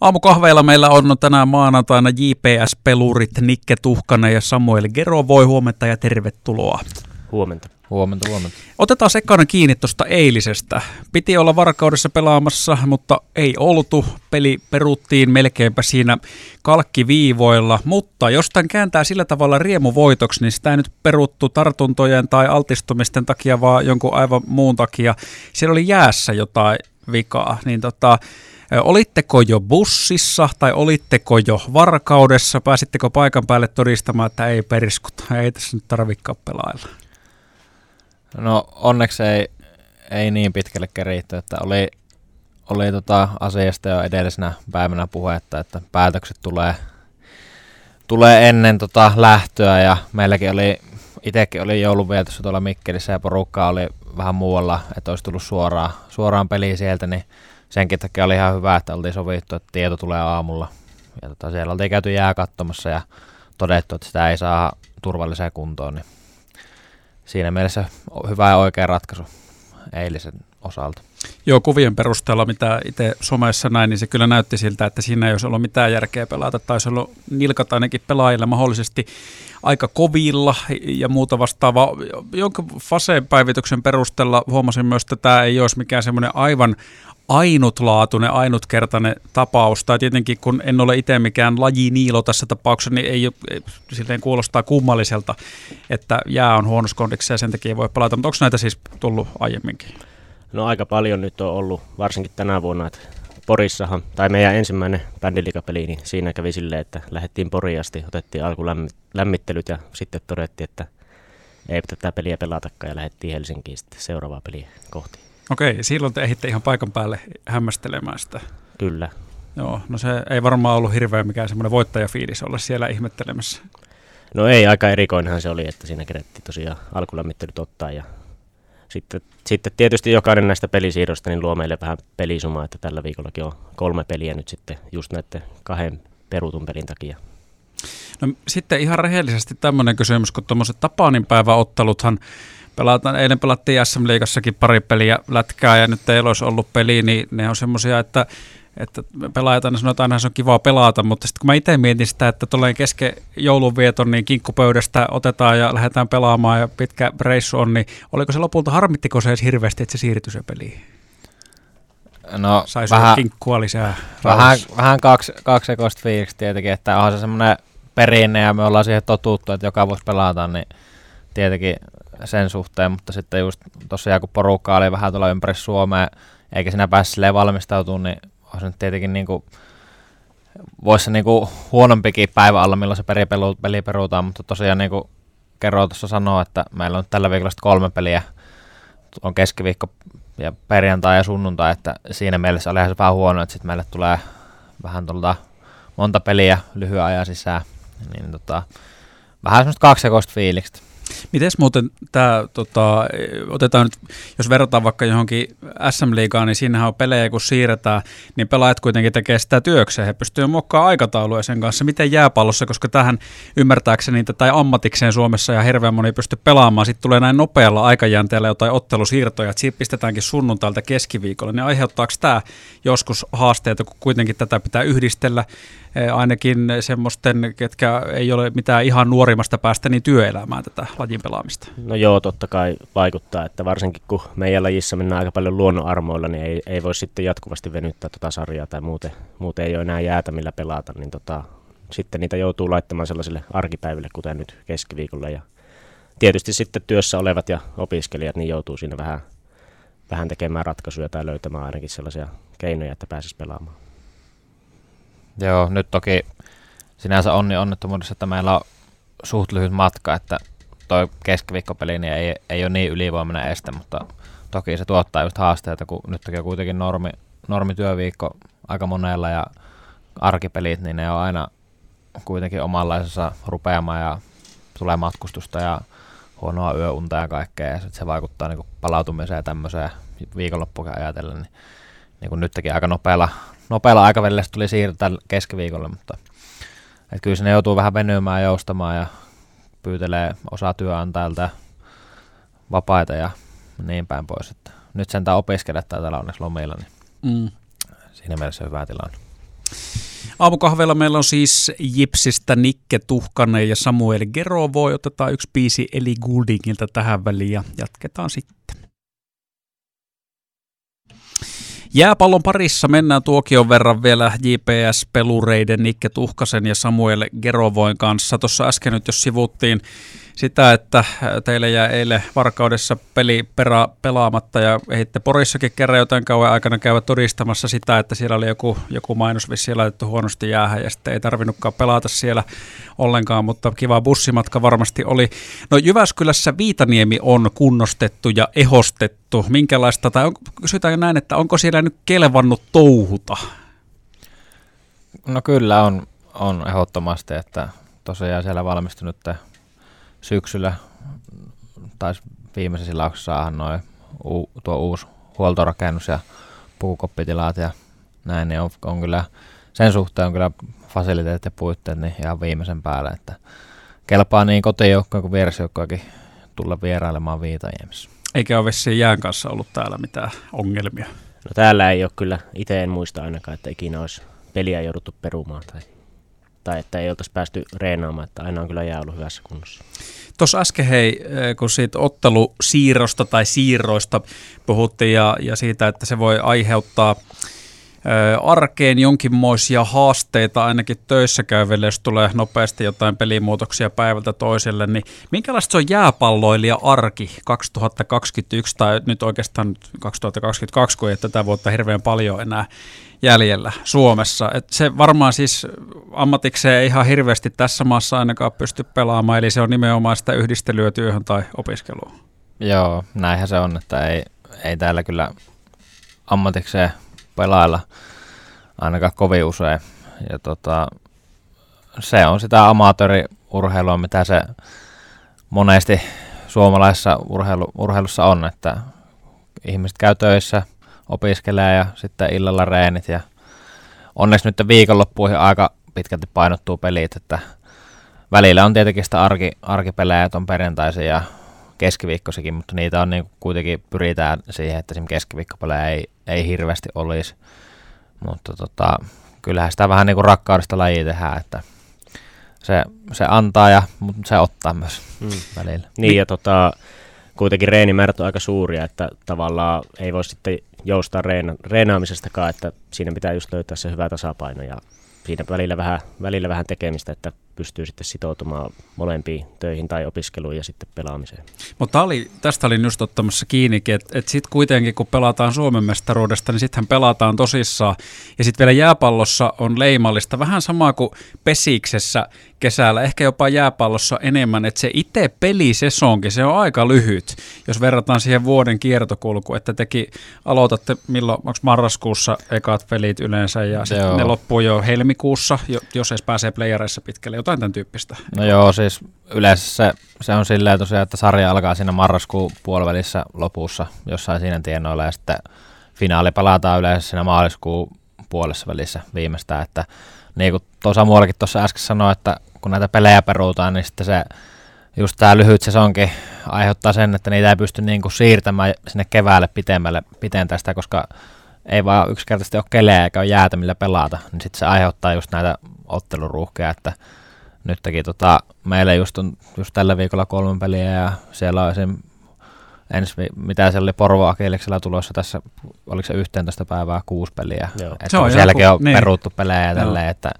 Aamukahveilla meillä on tänään maanantaina JPS-pelurit Nikke Tuhkanen ja Samuel Gero. Voi huomenta ja tervetuloa. Huomenta. Huomenta, huomenta. Otetaan sekana kiinni tuosta eilisestä. Piti olla varkaudessa pelaamassa, mutta ei oltu. Peli peruttiin melkeinpä siinä kalkkiviivoilla, mutta jos tämän kääntää sillä tavalla riemuvoitoksi, niin sitä ei nyt peruttu tartuntojen tai altistumisten takia, vaan jonkun aivan muun takia. Siellä oli jäässä jotain vikaa, niin tota, Olitteko jo bussissa tai olitteko jo varkaudessa? Pääsittekö paikan päälle todistamaan, että ei periskuta, ei tässä nyt tarvikaan pelailla? No onneksi ei, ei niin pitkälle keritty, että oli, oli tota asiasta jo edellisenä päivänä puhetta, että päätökset tulee, tulee ennen tota lähtöä ja meilläkin oli, itsekin oli joulunvietossa tuolla Mikkelissä ja porukka oli vähän muualla, että olisi tullut suoraan, suoraan peliin sieltä, niin senkin takia oli ihan hyvä, että oltiin sovittu, että tieto tulee aamulla. Ja tota, siellä oltiin käyty jää katsomassa ja todettu, että sitä ei saa turvalliseen kuntoon, niin siinä mielessä hyvä ja oikea ratkaisu eilisen osalta. Joo, kuvien perusteella, mitä itse somessa näin, niin se kyllä näytti siltä, että siinä ei olisi ollut mitään järkeä pelata. Taisi ollut nilkat ainakin pelaajille mahdollisesti aika kovilla ja muuta vastaavaa. Jonka faseen päivityksen perusteella huomasin myös, että tämä ei olisi mikään semmoinen aivan ainutlaatuinen, ainutkertainen tapaus. Tai tietenkin kun en ole itse mikään laji niilo tässä tapauksessa, niin ei, ei silleen kuulostaa kummalliselta, että jää on huonossa kondiksessa ja sen takia voi pelata. Mutta onko näitä siis tullut aiemminkin? No aika paljon nyt on ollut, varsinkin tänä vuonna, että Porissahan, tai meidän ensimmäinen bändiliikapeli, niin siinä kävi silleen, että lähdettiin Poriin asti, otettiin alkulämmittelyt ja sitten todettiin, että ei tätä peliä pelatakaan ja lähdettiin Helsinkiin sitten seuraavaa peliä kohti. Okei, silloin te ehditte ihan paikan päälle hämmästelemään sitä. Kyllä. Joo, no se ei varmaan ollut hirveän mikään semmoinen voittajafiilis olla siellä ihmettelemässä. No ei, aika erikoinenhan se oli, että siinä kerettiin tosiaan alkulämmittelyt ottaa ja sitten, sitten tietysti jokainen näistä pelisiirroista niin luo meille vähän pelisumaa, että tällä viikollakin on kolme peliä nyt sitten just näiden kahden perutun pelin takia. No sitten ihan rehellisesti tämmöinen kysymys, kun tuommoiset Tapanin päiväotteluthan pelataan, eilen pelattiin SM Liigassakin pari peliä lätkää ja nyt ei olisi ollut peli, niin ne on semmoisia, että että pelaajat aina sanotaan, että se on kiva pelata, mutta sitten kun mä itse mietin sitä, että tulee kesken joulunvieton, niin kinkkupöydästä otetaan ja lähdetään pelaamaan ja pitkä reissu on, niin oliko se lopulta, harmittiko se edes hirveästi, että se siirtyi se peliin? No, Sai vähän, kinkkua lisää. Vähän, vähän kaksi, kaksi fiilistä tietenkin, että onhan se semmoinen perinne ja me ollaan siihen totuttu, että joka voisi pelata, niin tietenkin sen suhteen, mutta sitten just tosiaan kun porukka oli vähän tuolla ympäri Suomea, eikä sinä päässyt valmistautua, niin on se nyt tietenkin niin kuin, voisi se niin kuin huonompikin päivä olla, milloin se peli, peli peruutaan, mutta tosiaan niin kuin Kero tuossa sanoo, että meillä on tällä viikolla kolme peliä, on keskiviikko ja perjantai ja sunnuntai, että siinä mielessä oli se vähän huono, että sitten meille tulee vähän tuolta monta peliä lyhyen ajan sisään, niin tota, vähän semmoista kaksijakoista fiilikset. Miten muuten tämä, tota, otetaan nyt, jos verrataan vaikka johonkin SM-liigaan, niin siinähän on pelejä, kun siirretään, niin pelaajat kuitenkin tekee sitä työkseen. He pystyvät muokkaamaan aikatauluja sen kanssa. Miten jääpallossa, koska tähän ymmärtääkseni tai ammatikseen Suomessa ja hirveän moni pysty pelaamaan, sitten tulee näin nopealla aikajänteellä jotain ottelusiirtoja, että siitä pistetäänkin sunnuntailta keskiviikolla, niin aiheuttaako tämä joskus haasteita, kun kuitenkin tätä pitää yhdistellä ainakin semmoisten, ketkä ei ole mitään ihan nuorimmasta päästä, niin työelämään tätä lajin pelaamista? No joo, totta kai vaikuttaa, että varsinkin kun meidän lajissa mennään aika paljon luonnonarmoilla, niin ei, ei voi sitten jatkuvasti venyttää tuota sarjaa tai muuten, muuten ei ole enää jäätä millä pelata, niin tota, sitten niitä joutuu laittamaan sellaisille arkipäiville, kuten nyt keskiviikolla ja tietysti sitten työssä olevat ja opiskelijat, niin joutuu siinä vähän, vähän tekemään ratkaisuja tai löytämään ainakin sellaisia keinoja, että pääsisi pelaamaan. Joo, nyt toki sinänsä onni onnettomuudessa, että meillä on suht lyhyt matka, että toi keskiviikkopeli niin ei, ei ole niin ylivoimainen este, mutta toki se tuottaa just haasteita, kun nyt on kuitenkin normi, normityöviikko aika monella ja arkipelit, niin ne on aina kuitenkin omanlaisessa rupeamaan ja tulee matkustusta ja huonoa yöunta ja kaikkea, ja sit se vaikuttaa niin palautumiseen ja tämmöiseen viikonloppuun ajatellen, niin, niin nytkin aika nopealla nopealla aikavälillä tuli siirtää keskiviikolle, mutta et kyllä sinne joutuu vähän venymään ja joustamaan ja pyytelee osa työnantajalta vapaita ja niin päin pois. Että nyt sentään opiskelijat täällä onneksi lomilla, niin mm. siinä mielessä hyvä tilanne. Aamukahveilla meillä on siis Jipsistä Nikke Tuhkanen ja Samuel Gerovo. Otetaan yksi biisi Eli Gouldingilta tähän väliin ja jatketaan sitten. Jääpallon parissa mennään tuokion verran vielä JPS-pelureiden Nikke Tuhkasen ja Samuel Gerovoin kanssa. Tuossa äsken nyt jos sivuttiin sitä, että teille jäi eilen varkaudessa peli perä, pelaamatta ja ehitte Porissakin kerran jotain kauan aikana käydä todistamassa sitä, että siellä oli joku, joku mainos vissi laitettu huonosti jäähän ja sitten ei tarvinnutkaan pelata siellä ollenkaan, mutta kiva bussimatka varmasti oli. No Jyväskylässä Viitaniemi on kunnostettu ja ehostettu. Minkälaista, tai on, kysytään näin, että onko siellä nyt kelvannut touhuta? No kyllä on, on ehdottomasti, että tosiaan siellä valmistunut syksyllä taisi viimeisessä silauksessa saada noin u, tuo uusi huoltorakennus ja pukukoppitilat ja näin, niin on, on kyllä, sen suhteen on kyllä fasiliteetit ja puitteet niin ihan viimeisen päälle, että kelpaa niin kotijoukkoja kuin vierasjoukkojakin tulla vierailemaan Viitajemissa. Eikä ole vissiin jään kanssa ollut täällä mitään ongelmia. No täällä ei ole kyllä, itse en muista ainakaan, että ikinä olisi peliä jouduttu perumaan tai tai että ei oltaisi päästy reenaamaan, että aina on kyllä jää ollut hyvässä kunnossa. Tuossa äsken hei, eh, kun siitä ottelusiirrosta tai siirroista puhuttiin ja, ja siitä, että se voi aiheuttaa arkeen jonkinmoisia haasteita ainakin töissä käyville, jos tulee nopeasti jotain pelimuutoksia päivältä toiselle, niin minkälaista se on jääpalloilija arki 2021 tai nyt oikeastaan 2022, kun ei tätä vuotta hirveän paljon enää jäljellä Suomessa. Et se varmaan siis ammatikseen ei ihan hirveästi tässä maassa ainakaan pysty pelaamaan, eli se on nimenomaan sitä yhdistelyä työhön tai opiskeluun. Joo, näinhän se on, että ei, ei täällä kyllä ammatikseen pelailla ainakaan kovin usein. Ja tota, se on sitä amatööriurheilua, mitä se monesti suomalaisessa urheilu, urheilussa on, että ihmiset käy töissä – opiskelee ja sitten illalla reenit ja onneksi nyt viikonloppuihin aika pitkälti painottuu pelit, että välillä on tietenkin sitä arki, arkipelejä, että on perjantaisin ja keskiviikkosikin, mutta niitä on niin kuitenkin pyritään siihen, että esimerkiksi keskiviikkopelejä ei, ei hirveästi olisi. Mutta tota, kyllähän sitä vähän niin kuin rakkaudesta lajia tehdään, että se, se antaa ja mutta se ottaa myös mm. välillä. Niin ja tota, kuitenkin reenimäärät on aika suuria, että tavallaan ei voi sitten joustaa reena, reenaamisestakaan, että siinä pitää just löytää se hyvä tasapaino ja siinä välillä vähän, välillä vähän tekemistä, että pystyy sitten sitoutumaan molempiin töihin tai opiskeluun ja sitten pelaamiseen. Mutta oli, tästä olin just ottamassa kiinni, että et sitten kuitenkin kun pelataan Suomen mestaruudesta, niin sittenhän pelataan tosissaan. Ja sitten vielä jääpallossa on leimallista, vähän sama kuin pesiksessä kesällä, ehkä jopa jääpallossa enemmän, että se itse pelisesonkin, se on aika lyhyt, jos verrataan siihen vuoden kiertokulkuun, että teki, aloitatte milloin, onko marraskuussa ekat pelit yleensä ja sitten ne loppuu jo helmikuussa, jos edes pääsee playereissa pitkälle, jotain tämän tyyppistä. No joo, siis yleensä se, se on silleen tosiaan, että sarja alkaa siinä marraskuun puolivälissä lopussa jossain siinä tienoilla ja sitten finaali palataan yleensä siinä maaliskuun puolessa välissä viimeistään, että niin kuin tuossa muuallakin tuossa äsken sanoi, että kun näitä pelejä peruutaan, niin sitten se just tämä lyhyt sesonkin aiheuttaa sen, että niitä ei pysty niin kuin siirtämään sinne keväälle pitemmälle pitemmästä, koska ei vaan yksinkertaisesti ole kelejä eikä ole jäätä millä pelata, niin sitten se aiheuttaa just näitä otteluruuhkeja, että nytkin tota, meillä just on just tällä viikolla kolme peliä ja siellä on esim. ensi, mitä siellä oli Porvo Akiliksella tulossa tässä, oliko se 11 päivää kuusi peliä, Joo. että se on sielläkin joku, on niin. peruuttu pelejä ja tälleen, että,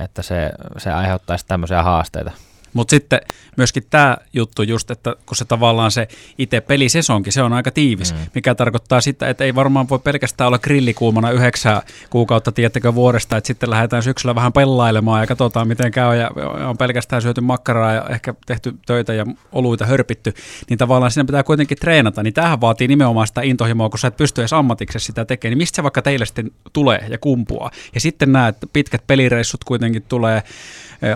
että se, se aiheuttaisi tämmöisiä haasteita. Mutta sitten myöskin tämä juttu just, että kun se tavallaan se itse pelisesonkin, se on aika tiivis, mm. mikä tarkoittaa sitä, että ei varmaan voi pelkästään olla grillikuumana yhdeksää kuukautta, tiettäkö vuodesta, että sitten lähdetään syksyllä vähän pellailemaan ja katsotaan miten käy ja on pelkästään syöty makkaraa ja ehkä tehty töitä ja oluita hörpitty, niin tavallaan siinä pitää kuitenkin treenata, niin tähän vaatii nimenomaan sitä intohimoa, kun sä et pysty edes ammatiksessa sitä tekemään, niin mistä se vaikka teille sitten tulee ja kumpuaa. Ja sitten nämä pitkät pelireissut kuitenkin tulee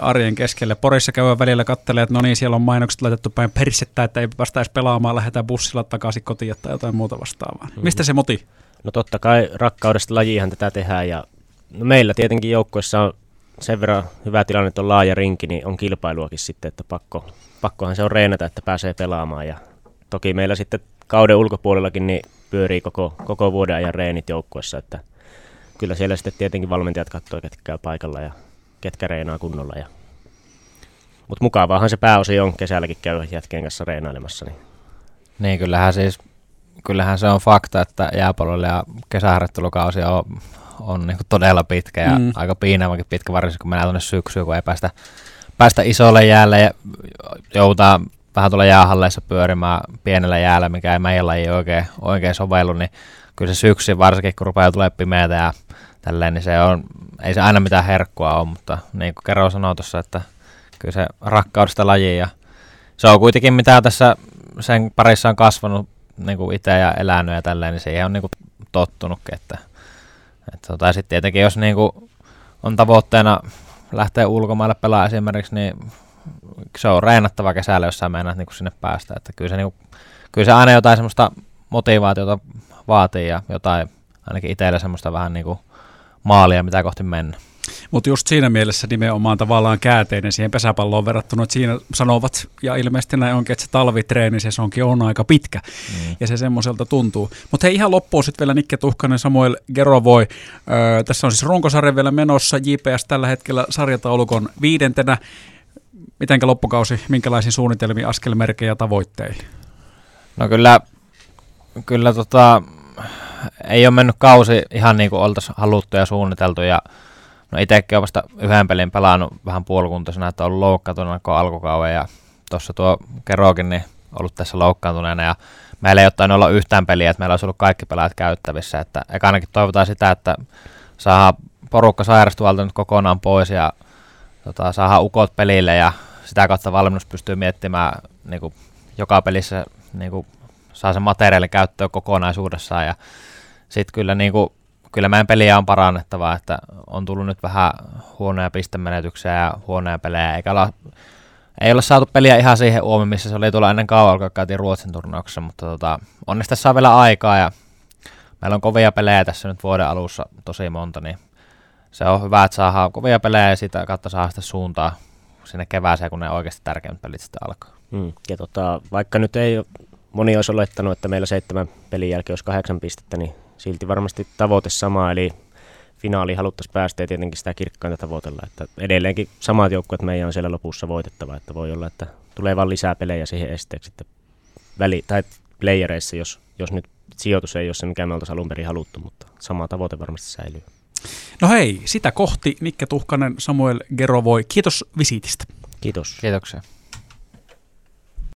arjen keskelle. Porissa käy välillä kattelee, että no niin, siellä on mainokset laitettu päin persettä, että ei vastaisi pelaamaan, lähdetään bussilla takaisin kotiin tai jotain muuta vastaavaa. Mm-hmm. Mistä se moti? No totta kai rakkaudesta lajiinhan tätä tehdään ja no meillä tietenkin joukkueessa on sen verran hyvä tilanne, että on laaja rinki, niin on kilpailuakin sitten, että pakko, pakkohan se on reenata, että pääsee pelaamaan ja toki meillä sitten kauden ulkopuolellakin niin pyörii koko, koko vuoden ajan reenit joukkueessa, että kyllä siellä sitten tietenkin valmentajat katsoo, ketkä käy paikalla ja ketkä reenaa kunnolla. Ja... Mutta mukavaahan se pääosi on kesälläkin käydä jätkien kanssa reenailemassa. Niin, niin kyllähän siis kyllähän se on fakta, että jääpallolle ja kesäharjoittelukausi on, on niin todella pitkä ja mm. aika piinaavakin pitkä, varsinkin kun mennään tuonne syksyyn, kun ei päästä, päästä isolle jäälle ja joutaa vähän tuolla jäähalleissa pyörimään pienellä jäällä, mikä ei meidän laji oikein, oikein sovellu, niin kyllä se syksy, varsinkin kun rupeaa tulee pimeätä ja tälleen, niin se on, ei se aina mitään herkkua ole, mutta niin kuin Kero sanoi tuossa, että kyllä se rakkaudesta lajiin ja se on kuitenkin mitä tässä sen parissa on kasvanut niin kuin itse ja elänyt ja tälleen, niin siihen on niin kuin tottunutkin. Että, että tota, sitten tietenkin jos niin kuin on tavoitteena lähteä ulkomaille pelaa esimerkiksi, niin se on reenattava kesällä, jos sä meinaat niin sinne päästä. Että kyllä, se, niin kuin, kyllä se aina jotain semmoista motivaatiota vaatii ja jotain ainakin itsellä semmoista vähän niin kuin maalia, mitä kohti mennä. Mutta just siinä mielessä nimenomaan tavallaan käänteinen siihen pesäpalloon verrattuna, että siinä sanovat, ja ilmeisesti näin onkin, että se talvitreeni se onkin on aika pitkä, mm. ja se semmoiselta tuntuu. Mutta hei ihan loppuun sitten vielä Nikke Tuhkanen, Samuel Gerovoi. Öö, tässä on siis runkosarja vielä menossa, JPS tällä hetkellä sarjataulukon viidentenä. Mitenkä loppukausi, minkälaisiin suunnitelmiin, askelmerkejä ja tavoitteisiin? No kyllä, kyllä tota, ei ole mennyt kausi ihan niin kuin oltaisiin haluttu ja suunniteltu ja No itsekin olen vasta yhden pelin pelannut vähän puolikuntoisena, että on ollut loukkaantuneena koko alkukauden ja tuossa tuo Kerokin niin ollut tässä loukkaantuneena ja meillä ei ole olla yhtään peliä, että meillä olisi ollut kaikki pelaajat käyttävissä, että ainakin toivotaan sitä, että saadaan porukka sairastuvalta nyt kokonaan pois ja tota, saadaan ukot pelille ja sitä kautta valmennus pystyy miettimään niin kuin joka pelissä niin kuin, saa sen materiaalin käyttöön kokonaisuudessaan ja sitten kyllä niin kuin, kyllä meidän peliä on parannettava, että on tullut nyt vähän huonoja pistemenetyksiä ja huonoja pelejä, eikä olla, ei ole saatu peliä ihan siihen uomiin, missä se oli tulla ennen kauan, kun käytiin Ruotsin turnauksessa, mutta tota, onneksi tässä on vielä aikaa ja meillä on kovia pelejä tässä nyt vuoden alussa tosi monta, niin se on hyvä, että saadaan kovia pelejä ja sitä kautta saa sitä suuntaa sinne kevääseen, kun ne oikeasti tärkeimmät pelit sitten alkaa. Mm, ja tota, vaikka nyt ei moni olisi olettanut, että meillä seitsemän pelin jälkeen olisi kahdeksan pistettä, niin silti varmasti tavoite sama, eli finaali haluttaisiin päästä ja tietenkin sitä kirkkainta tavoitella. Että edelleenkin samat joukkueet meidän on siellä lopussa voitettava, että voi olla, että tulee vain lisää pelejä siihen esteeksi sitten väli, tai playereissa, jos, jos nyt sijoitus ei ole se, mikä me oltaisiin alun perin haluttu, mutta sama tavoite varmasti säilyy. No hei, sitä kohti Nikke Tuhkanen, Samuel Gerovoi. Kiitos visiitistä. Kiitos. Kiitoksia.